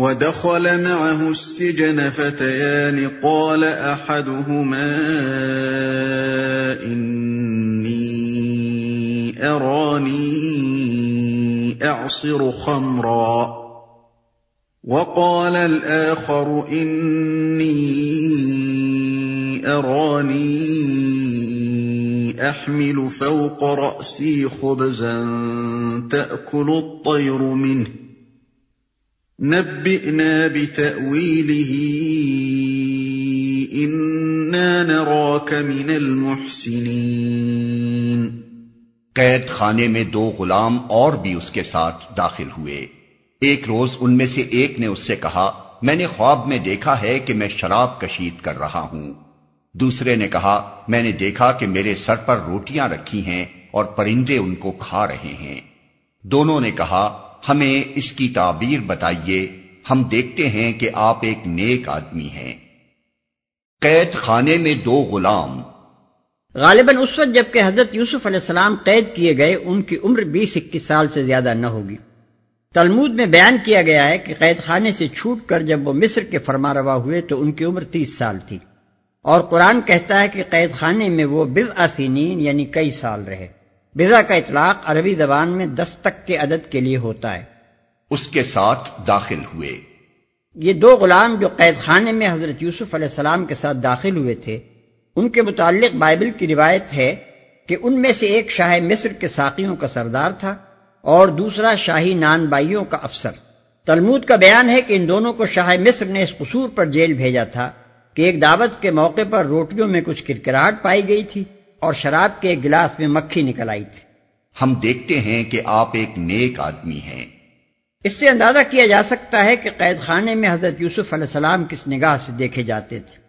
ودخل معه السجن فتيان قال أحدهما إني أراني أعصر خمرا وقال الآخر إني أراني أحمل فوق رأسي خبزا تأكل الطير منه نبئنا بتأويله، إنا نراك من المحسنين. قید خانے میں دو غلام اور بھی اس کے ساتھ داخل ہوئے۔ ایک روز ان میں سے ایک نے اس سے کہا، میں نے خواب میں دیکھا ہے کہ میں شراب کشید کر رہا ہوں۔ دوسرے نے کہا، میں نے دیکھا کہ میرے سر پر روٹیاں رکھی ہیں اور پرندے ان کو کھا رہے ہیں۔ دونوں نے کہا ہمیں اس کی تعبیر بتائیے، ہم دیکھتے ہیں کہ آپ ایک نیک آدمی ہیں۔ قید خانے میں دو غلام۔ غالباً اس وقت جبکہ حضرت یوسف علیہ السلام قید کیے گئے، ان کی عمر بیس اکیس سال سے زیادہ نہ ہوگی۔ تلمود میں بیان کیا گیا ہے کہ قید خانے سے چھوٹ کر جب وہ مصر کے فرما روا ہوئے تو ان کی عمر تیس سال تھی۔ اور قرآن کہتا ہے کہ قید خانے میں وہ بز یعنی کئی سال رہے۔ بزا کا اطلاق عربی زبان میں دس تک کے عدد کے لیے ہوتا ہے۔ اس کے ساتھ داخل ہوئے۔ یہ دو غلام جو قید خانے میں حضرت یوسف علیہ السلام کے ساتھ داخل ہوئے تھے ان کے متعلق بائبل کی روایت ہے کہ ان میں سے ایک شاہ مصر کے ساقیوں کا سردار تھا اور دوسرا شاہی نان بائیوں کا افسر۔ تلمود کا بیان ہے کہ ان دونوں کو شاہ مصر نے اس قصور پر جیل بھیجا تھا کہ ایک دعوت کے موقع پر روٹیوں میں کچھ کرکراہٹ پائی گئی تھی۔ اور شراب کے ایک گلاس میں مکھی نکل آئی تھی۔ ہم دیکھتے ہیں کہ آپ ایک نیک آدمی ہیں۔ اس سے اندازہ کیا جا سکتا ہے کہ قید خانے میں حضرت یوسف علیہ السلام کس نگاہ سے دیکھے جاتے تھے۔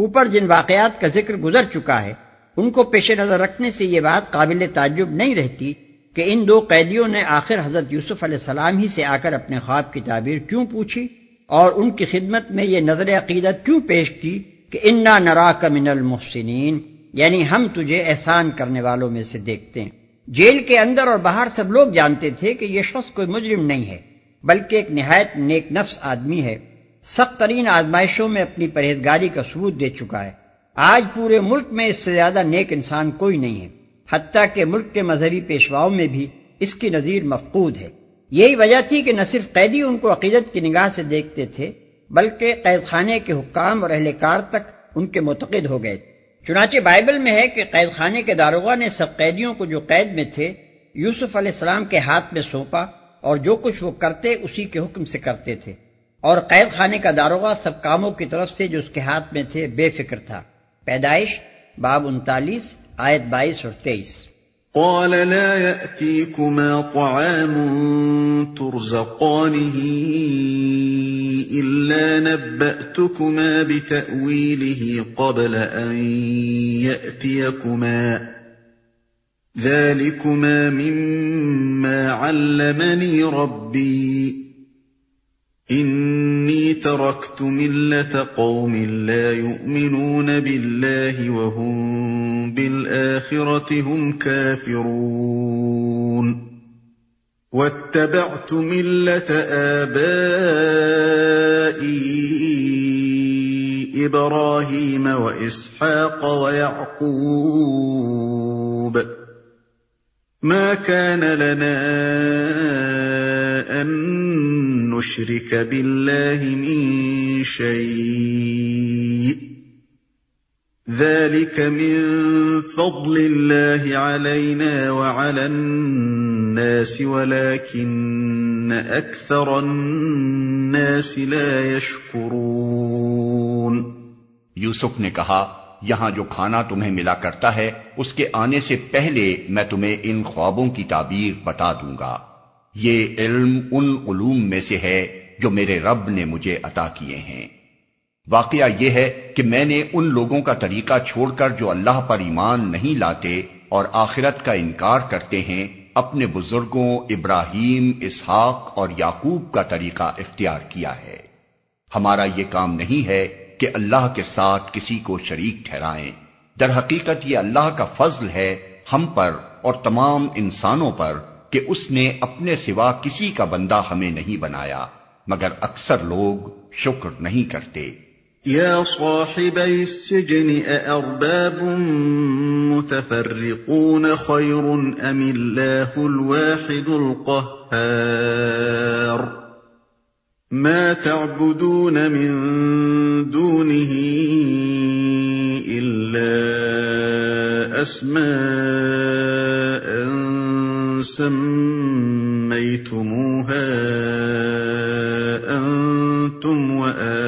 اوپر جن واقعات کا ذکر گزر چکا ہے ان کو پیش نظر رکھنے سے یہ بات قابل تعجب نہیں رہتی کہ ان دو قیدیوں نے آخر حضرت یوسف علیہ السلام ہی سے آ کر اپنے خواب کی تعبیر کیوں پوچھی اور ان کی خدمت میں یہ نظر عقیدت کیوں پیش کی کہ انا نرا کا من المحسنین یعنی ہم تجھے احسان کرنے والوں میں سے دیکھتے ہیں۔ جیل کے اندر اور باہر سب لوگ جانتے تھے کہ یہ شخص کوئی مجرم نہیں ہے، بلکہ ایک نہایت نیک نفس آدمی ہے۔ سخت ترین آزمائشوں میں اپنی پرہیزگاری کا ثبوت دے چکا ہے۔ آج پورے ملک میں اس سے زیادہ نیک انسان کوئی نہیں ہے۔ حتیٰ کہ ملک کے مذہبی پیشواؤں میں بھی اس کی نظیر مفقود ہے۔ یہی وجہ تھی کہ نہ صرف قیدی ان کو عقیدت کی نگاہ سے دیکھتے تھے، بلکہ قید خانے کے حکام اور اہلکار تک ان کے متقد ہو گئے۔ چنانچہ بائبل میں ہے کہ قید خانے کے داروغہ نے سب قیدیوں کو جو قید میں تھے، یوسف علیہ السلام کے ہاتھ میں سونپا اور جو کچھ وہ کرتے، اسی کے حکم سے کرتے تھے۔ اور قید خانے کا داروغہ سب کاموں کی طرف سے جو اس کے ہاتھ میں تھے، بے فکر تھا۔ پیدائش، باب انتالیس، آیت بائیس اور تیئیس۔ قال لا يأتيكما طعام ترزقانه إلا نبأتكما بتأويله قبل أن يأتيكما. ذلكما مما علمني ربي. إني تركت ملة قوم لا يؤمنون بالله وهم بالآخرة هم كافرون. واتبعت ملة آبائي إبراهيم وإسحاق ويعقوب. ما كان لنا أن نشرك بالله من شيء. ذلك من فضل الله علينا وعلى الناس ولكن أكثر الناس لا يشكرون یوسف نے کہا، یہاں جو کھانا تمہیں ملا کرتا ہے، اس کے آنے سے پہلے میں تمہیں ان خوابوں کی تعبیر بتا دوں گا۔ یہ علم ان علوم میں سے ہے جو میرے رب نے مجھے عطا کیے ہیں۔ واقعہ یہ ہے کہ میں نے ان لوگوں کا طریقہ چھوڑ کر جو اللہ پر ایمان نہیں لاتے اور آخرت کا انکار کرتے ہیں، اپنے بزرگوں ابراہیم، اسحاق اور یعقوب کا طریقہ اختیار کیا ہے۔ ہمارا یہ کام نہیں ہے کہ اللہ کے ساتھ کسی کو شریک ٹھہرائیں۔ در حقیقت یہ اللہ کا فضل ہے ہم پر اور تمام انسانوں پر کہ اس نے اپنے سوا کسی کا بندہ ہمیں نہیں بنایا، مگر اکثر لوگ شکر نہیں کرتے۔ يا صاحبي السجن أأرباب متفرقون خير أم الله الواحد القهار ما تعبدون من دونه إلا أسماء سميتموها أنتم وآباؤكم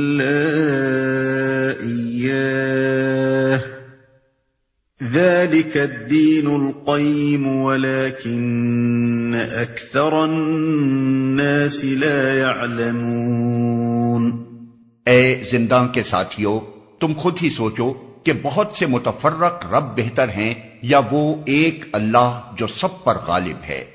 ذلك الدين القيم ولكن أكثر الناس لا يعلمون. اے زندان کے ساتھیوں تم خود ہی سوچو کہ بہت سے متفرق رب بہتر ہیں یا وہ ایک اللہ جو سب پر غالب ہے۔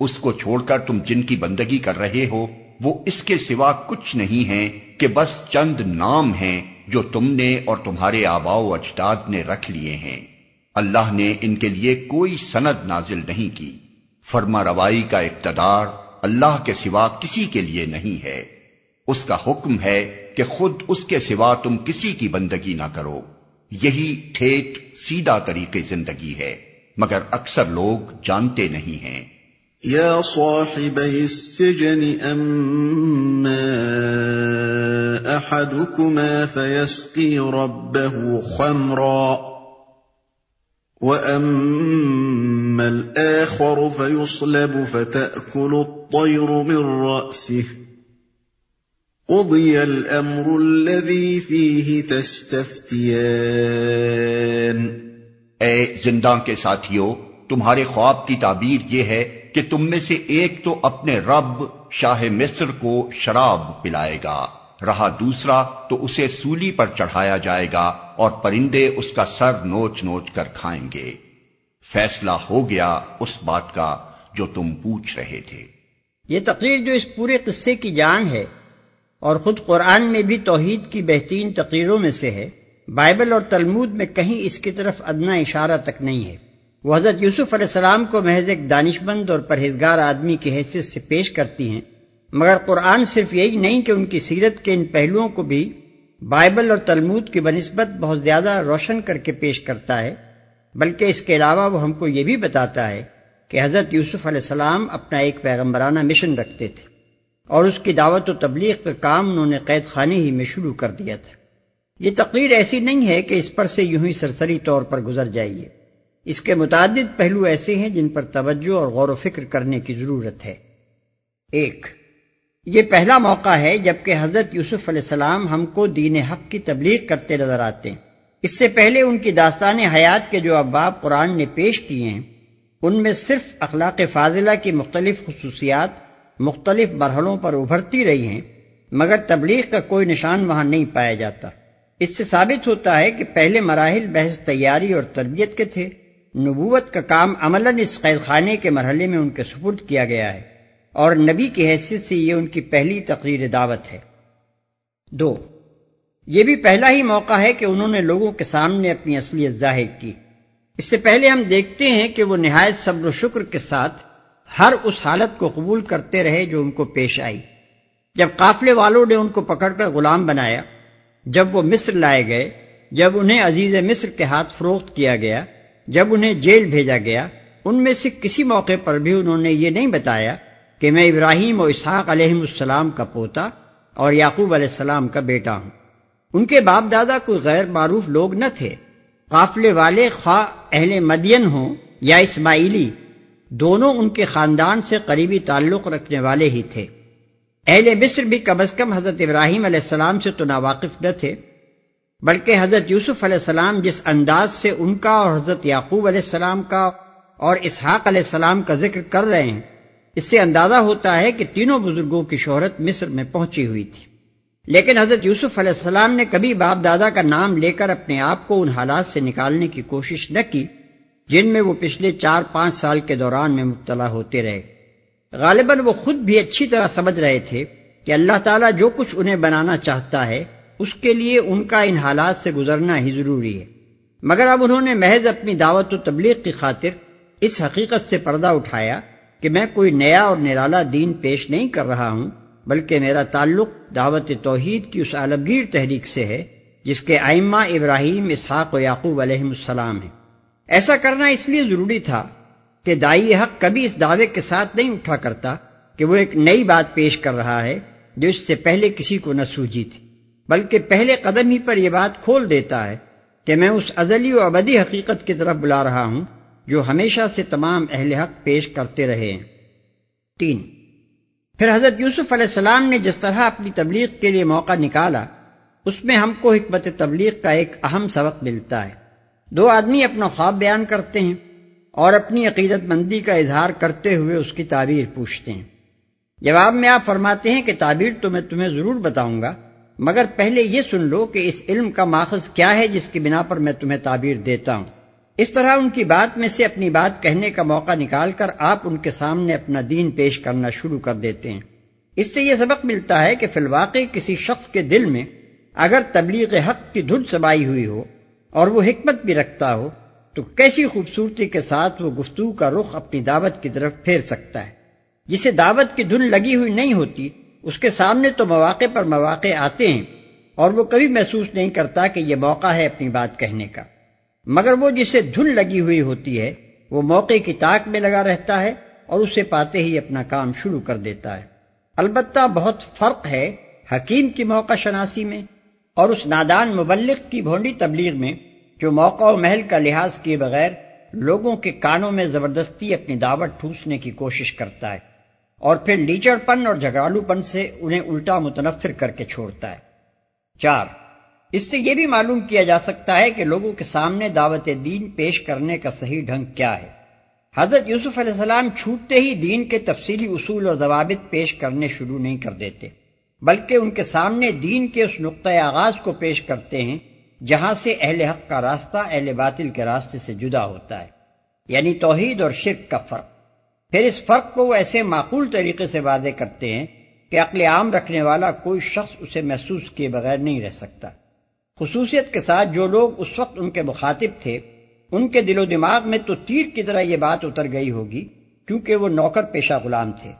اس کو چھوڑ کر تم جن کی بندگی کر رہے ہو، وہ اس کے سوا کچھ نہیں ہے کہ بس چند نام ہیں جو تم نے اور تمہارے آبا و اجداد نے رکھ لیے ہیں۔ اللہ نے ان کے لیے کوئی سند نازل نہیں کی۔ فرما روائی کا اقتدار اللہ کے سوا کسی کے لیے نہیں ہے۔ اس کا حکم ہے کہ خود اس کے سوا تم کسی کی بندگی نہ کرو۔ یہی ٹھیٹ سیدھا طریقے زندگی ہے، مگر اکثر لوگ جانتے نہیں ہیں۔ يا صاحبي السجن أما أحدكما فيسقي ربه خمرا۔ وأما الآخر فيصلب فتأكل الطير من رأسه قضي الأمر الذي فيه تستفتيان اے زندان کے ساتھیوں، تمہارے خواب کی تعبیر یہ ہے کہ تم میں سے ایک تو اپنے رب شاہ مصر کو شراب پلائے گا۔ رہا دوسرا تو اسے سولی پر چڑھایا جائے گا اور پرندے اس کا سر نوچ نوچ کر کھائیں گے۔ فیصلہ ہو گیا اس بات کا جو تم پوچھ رہے تھے۔ یہ تقریر جو اس پورے قصے کی جان ہے اور خود قرآن میں بھی توحید کی بہترین تقریروں میں سے ہے، بائبل اور تلمود میں کہیں اس کی طرف ادنا اشارہ تک نہیں ہے۔ وہ حضرت یوسف علیہ السلام کو محض ایک دانش مند اور پرہیزگار آدمی کی حیثیت سے پیش کرتی ہیں۔ مگر قرآن صرف یہی نہیں کہ ان کی سیرت کے ان پہلوؤں کو بھی بائبل اور تلمود کی بنسبت بہت زیادہ روشن کر کے پیش کرتا ہے، بلکہ اس کے علاوہ وہ ہم کو یہ بھی بتاتا ہے کہ حضرت یوسف علیہ السلام اپنا ایک پیغمبرانہ مشن رکھتے تھے اور اس کی دعوت و تبلیغ کا کام انہوں نے قید خانے ہی میں شروع کر دیا تھا۔ یہ تقریر ایسی نہیں ہے کہ اس پر سے یوں ہی سرسری طور پر گزر جائیے۔ اس کے متعدد پہلو ایسے ہیں جن پر توجہ اور غور و فکر کرنے کی ضرورت ہے۔ ایک یہ پہلا موقع ہے جبکہ حضرت یوسف علیہ السلام ہم کو دین حق کی تبلیغ کرتے نظر آتے ہیں۔ اس سے پہلے ان کی داستان حیات کے جو اباب قرآن نے پیش کیے ہیں، ان میں صرف اخلاق فاضلہ کی مختلف خصوصیات مختلف مرحلوں پر ابھرتی رہی ہیں، مگر تبلیغ کا کوئی نشان وہاں نہیں پایا جاتا۔ اس سے ثابت ہوتا ہے کہ پہلے مراحل بحث تیاری اور تربیت کے تھے۔ نبوت کا کام عملاً اس قید خانے کے مرحلے میں ان کے سپرد کیا گیا ہے۔ اور نبی کی حیثیت سے یہ ان کی پہلی تقریر دعوت ہے۔ دو، یہ بھی پہلا ہی موقع ہے کہ انہوں نے لوگوں کے سامنے اپنی اصلیت ظاہر کی۔ اس سے پہلے ہم دیکھتے ہیں کہ وہ نہایت صبر و شکر کے ساتھ ہر اس حالت کو قبول کرتے رہے جو ان کو پیش آئی۔ جب قافلے والوں نے ان کو پکڑ کر غلام بنایا، جب وہ مصر لائے گئے، جب انہیں عزیز مصر کے ہاتھ فروخت کیا گیا، جب انہیں جیل بھیجا گیا، ان میں سے کسی موقع پر بھی انہوں نے یہ نہیں بتایا کہ میں ابراہیم و اسحاق علیہ السلام کا پوتا اور یعقوب علیہ السلام کا بیٹا ہوں۔ ان کے باپ دادا کوئی غیر معروف لوگ نہ تھے۔ قافلے والے خواہ اہل مدین ہوں یا اسماعیلی، دونوں ان کے خاندان سے قریبی تعلق رکھنے والے ہی تھے۔ اہل مصر بھی کم از کم حضرت ابراہیم علیہ السلام سے تو ناواقف نہ تھے، بلکہ حضرت یوسف علیہ السلام جس انداز سے ان کا اور حضرت یعقوب علیہ السلام کا اور اسحاق علیہ السلام کا ذکر کر رہے ہیں۔ اس سے اندازہ ہوتا ہے کہ تینوں بزرگوں کی شہرت مصر میں پہنچی ہوئی تھی۔ لیکن حضرت یوسف علیہ السلام نے کبھی باپ دادا کا نام لے کر اپنے آپ کو ان حالات سے نکالنے کی کوشش نہ کی جن میں وہ پچھلے چار پانچ سال کے دوران میں مبتلا ہوتے رہے۔ غالباً وہ خود بھی اچھی طرح سمجھ رہے تھے کہ اللہ تعالیٰ جو کچھ انہیں بنانا چاہتا ہے، اس کے لیے ان کا ان حالات سے گزرنا ہی ضروری ہے۔ مگر اب انہوں نے محض اپنی دعوت و تبلیغ کی خاطر اس حقیقت سے پردہ اٹھایا کہ میں کوئی نیا اور نرالا دین پیش نہیں کر رہا ہوں، بلکہ میرا تعلق دعوت توحید کی اس عالمگیر تحریک سے ہے، جس کے آئمہ ابراہیم، اسحاق و یعقوب علیہ السلام ہیں۔ ایسا کرنا اس لیے ضروری تھا کہ دائی حق کبھی اس دعوے کے ساتھ نہیں اٹھا کرتا کہ وہ ایک نئی بات پیش کر رہا ہے جو اس سے پہلے کسی کو نہ سوجی تھی، بلکہ پہلے قدم ہی پر یہ بات کھول دیتا ہے کہ میں اس ازلی و ابدی حقیقت کی طرف بلا رہا ہوں جو ہمیشہ سے تمام اہل حق پیش کرتے رہے۔ تین، پھر حضرت یوسف علیہ السلام نے جس طرح اپنی تبلیغ کے لیے موقع نکالا، اس میں ہم کو حکمت تبلیغ کا ایک اہم سبق ملتا ہے۔ دو آدمی اپنا خواب بیان کرتے ہیں اور اپنی عقیدت مندی کا اظہار کرتے ہوئے اس کی تعبیر پوچھتے ہیں۔ جواب میں آپ فرماتے ہیں کہ تعبیر تو میں تمہیں ضرور بتاؤں گا، مگر پہلے یہ سن لو کہ اس علم کا ماخذ کیا ہے جس کی بنا پر میں تمہیں تعبیر دیتا ہوں۔ اس طرح ان کی بات میں سے اپنی بات کہنے کا موقع نکال کر آپ ان کے سامنے اپنا دین پیش کرنا شروع کر دیتے ہیں۔ اس سے یہ سبق ملتا ہے کہ فی الواقع کسی شخص کے دل میں اگر تبلیغ حق کی دھن سبائی ہوئی ہو اور وہ حکمت بھی رکھتا ہو، تو کیسی خوبصورتی کے ساتھ وہ گفتگو کا رخ اپنی دعوت کی طرف پھیر سکتا ہے۔ جسے دعوت کی دھن لگی ہوئی نہیں ہوتی، اس کے سامنے تو مواقع پر مواقع آتے ہیں اور وہ کبھی محسوس نہیں کرتا کہ یہ موقع ہے اپنی بات کہنے کا۔ مگر وہ جسے دھن لگی ہوئی ہوتی ہے، وہ موقع کی تاک میں لگا رہتا ہے اور اسے پاتے ہی اپنا کام شروع کر دیتا ہے۔ البتہ بہت فرق ہے حکیم کی موقع شناسی میں اور اس نادان مبلغ کی بھونڈی تبلیغ میں جو موقع و محل کا لحاظ کیے بغیر لوگوں کے کانوں میں زبردستی اپنی دعوت ٹھوسنے کی کوشش کرتا ہے اور پھر لیچڑ پن اور جھگڑالو پن سے انہیں الٹا متنفر کر کے چھوڑتا ہے۔ چار اس سے یہ بھی معلوم کیا جا سکتا ہے کہ لوگوں کے سامنے دعوت دین پیش کرنے کا صحیح ڈھنگ کیا ہے۔ حضرت یوسف علیہ السلام چھوٹتے ہی دین کے تفصیلی اصول اور ضوابط پیش کرنے شروع نہیں کر دیتے، بلکہ ان کے سامنے دین کے اس نقطۂ آغاز کو پیش کرتے ہیں، جہاں سے اہل حق کا راستہ، اہل باطل کے راستے سے جدا ہوتا ہے۔ یعنی توحید اور شرک کا فرق۔ پھر اس فرق کو وہ ایسے معقول طریقے سے واضح کرتے ہیں کہ عقل عام رکھنے والا کوئی شخص اسے محسوس کیے بغیر نہیں رہ سکتا۔ خصوصیت کے ساتھ جو لوگ اس وقت ان کے مخاطب تھے، ان کے دل و دماغ میں تو تیر کی طرح یہ بات اتر گئی ہوگی کیونکہ وہ نوکر پیشہ غلام تھے۔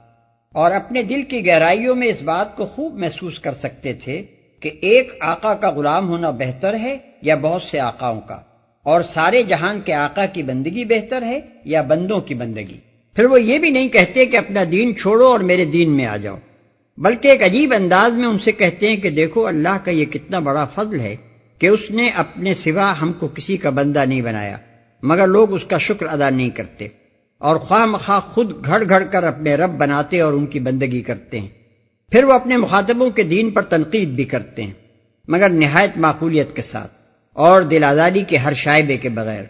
اور اپنے دل کی گہرائیوں میں اس بات کو خوب محسوس کر سکتے تھے کہ ایک آقا کا غلام ہونا بہتر ہے یا بہت سے آقاؤں کا؟ اور سارے جہان کے آقا کی بندگی بہتر ہے یا بندوں کی بندگی؟ پھر وہ یہ بھی نہیں کہتے کہ اپنا دین چھوڑو اور میرے دین میں آ جاؤ۔ بلکہ ایک عجیب انداز میں ان سے کہتے ہیں کہ دیکھو اللہ کا یہ کتنا بڑا فضل ہے کہ اس نے اپنے سوا ہم کو کسی کا بندہ نہیں بنایا، مگر لوگ اس کا شکر ادا نہیں کرتے اور خواہ مخواہ خود گھڑ گھڑ کر اپنے رب بناتے اور ان کی بندگی کرتے ہیں۔ پھر وہ اپنے مخاطبوں کے دین پر تنقید بھی کرتے ہیں، مگر نہایت معقولیت کے ساتھ اور دل آزادی کے ہر شائبے کے بغیر۔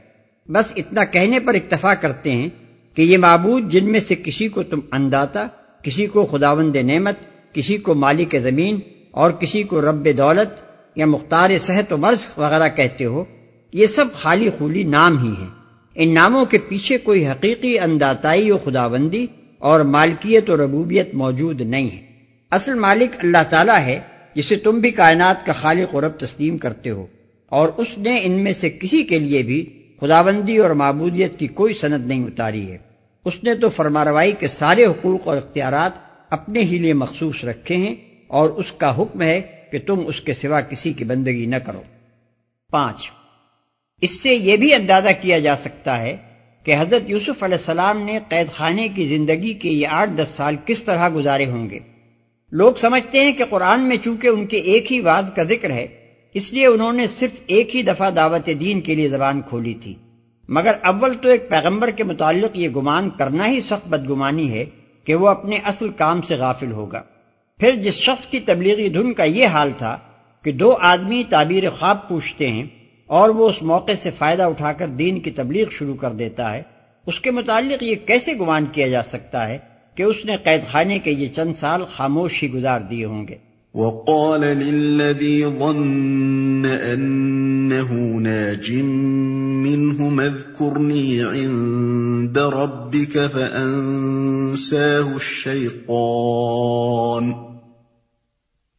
بس اتنا کہنے پر اکتفا کرتے ہیں کہ یہ معبود جن میں سے کسی کو تم انداتا، کسی کو خداوند نعمت کسی کو مالک زمین اور کسی کو رب دولت یا مختار صحت و مرض وغیرہ کہتے ہو، یہ سب خالی خولی نام ہی ہیں۔ ان ناموں کے پیچھے کوئی حقیقی انداتائی و خداوندی اور مالکیت و ربوبیت موجود نہیں ہے۔ اصل مالک اللہ تعالیٰ ہے، جسے تم بھی کائنات کا خالق و رب تسلیم کرتے ہو۔ اور اس نے ان میں سے کسی کے لیے بھی خداوندی اور معبودیت کی کوئی سند نہیں اتاری ہے۔ اس نے تو فرماروائی کے سارے حقوق اور اختیارات اپنے ہی لیے مخصوص رکھے ہیں اور اس کا حکم ہے کہ تم اس کے سوا کسی کی بندگی نہ کرو۔ پانچ، اس سے یہ بھی اندازہ کیا جا سکتا ہے کہ حضرت یوسف علیہ السلام نے قید خانے کی زندگی کے یہ آٹھ دس سال کس طرح گزارے ہوں گے۔ لوگ سمجھتے ہیں کہ قرآن میں چونکہ ان کے ایک ہی وعد کا ذکر ہے، اس لیے انہوں نے صرف ایک ہی دفعہ دعوت دین کے لیے زبان کھولی تھی۔ مگر اول تو ایک پیغمبر کے متعلق یہ گمان کرنا ہی سخت بدگمانی ہے کہ وہ اپنے اصل کام سے غافل ہوگا۔ پھر جس شخص کی تبلیغی دھن کا یہ حال تھا کہ دو آدمی تعبیر خواب پوچھتے ہیں اور وہ اس موقع سے فائدہ اٹھا کر دین کی تبلیغ شروع کر دیتا ہے، اس کے متعلق یہ کیسے گمان کیا جا سکتا ہے کہ اس نے قید خانے کے یہ چند سال خاموش ہی گزار دیے ہوں گے؟ وقال للذي ظن أنه ناج منهم اذكرني عند ربك فأنساه الشيطان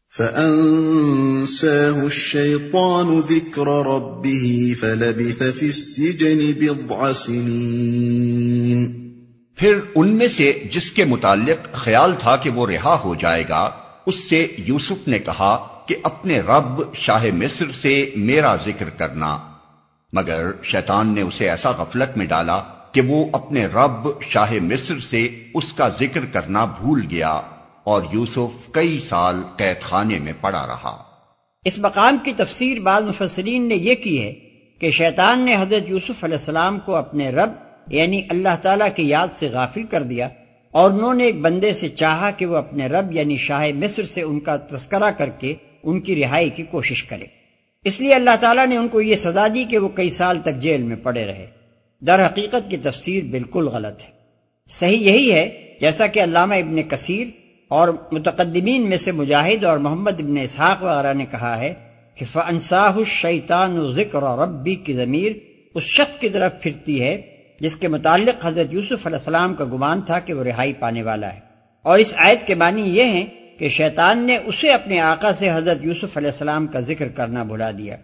فأنساه الشيطان ذكر ربه فلبث في السجن بضع سنين پھر ان میں سے جس کے متعلق خیال تھا کہ وہ رہا ہو جائے گا اس سے یوسف نے کہا کہ اپنے رب شاہ مصر سے میرا ذکر کرنا۔ مگر شیطان نے اسے ایسا غفلت میں ڈالا کہ وہ اپنے رب شاہ مصر سے اس کا ذکر کرنا بھول گیا اور یوسف کئی سال قید خانے میں پڑا رہا۔ اس مقام کی تفسیر بعض مفسرین نے یہ کی ہے کہ شیطان نے حضرت یوسف علیہ السلام کو اپنے رب یعنی اللہ تعالیٰ کی یاد سے غافل کر دیا۔ اور انہوں نے ایک بندے سے چاہا کہ وہ اپنے رب یعنی شاہ مصر سے ان کا تذکرہ کر کے ان کی رہائی کی کوشش کرے۔ اس لیے اللہ تعالیٰ نے ان کو یہ سزا دی کہ وہ کئی سال تک جیل میں پڑے رہے۔ در حقیقت کی تفسیر بالکل غلط ہے۔ صحیح یہی ہے جیسا کہ علامہ ابن کثیر اور متقدمین میں سے مجاہد اور محمد ابن اسحاق وغیرہ نے کہا ہے کہ فنساہ شیطان ذکر اور ربی کی ضمیر اس شخص کی طرف پھرتی ہے جس کے متعلق حضرت یوسف علیہ السلام کا گمان تھا کہ وہ رہائی پانے والا ہے۔ اور اس آیت کے معنی یہ ہیں کہ شیطان نے اسے اپنے آقا سے حضرت یوسف علیہ السلام کا ذکر کرنا بھلا دیا۔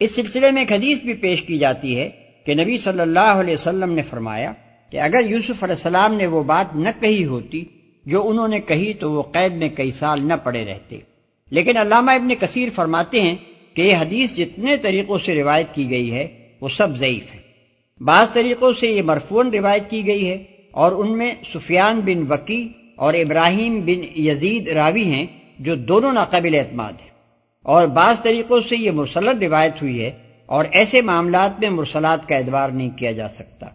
اس سلسلے میں ایک حدیث بھی پیش کی جاتی ہے کہ نبی صلی اللہ علیہ وسلم نے فرمایا کہ اگر یوسف علیہ السلام نے وہ بات نہ کہی ہوتی، جو انہوں نے کہی تو وہ قید میں کئی سال نہ پڑے رہتے۔ لیکن علامہ ابن کثیر فرماتے ہیں کہ یہ حدیث جتنے طریقوں سے روایت کی گئی ہے، وہ سب ضعیف ہے بعض طریقوں سے یہ مرفون روایت کی گئی ہے اور ان میں سفیان بن وکی اور ابراہیم بن یزید راوی ہیں جو دونوں ناقابل اعتماد ہیں۔ اور بعض طریقوں سے یہ مرسلت روایت ہوئی ہے اور ایسے معاملات میں مرسلات کا اعتبار نہیں کیا جا سکتا۔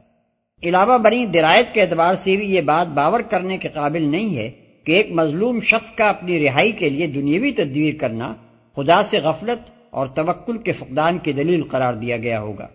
علاوہ بنی درایت کے اعتبار سے بھی یہ بات باور کرنے کے قابل نہیں ہے کہ ایک مظلوم شخص کا اپنی رہائی کے لیے دنیاوی تدبیر کرنا خدا سے غفلت اور توکل کے فقدان کی دلیل قرار دیا گیا ہوگا۔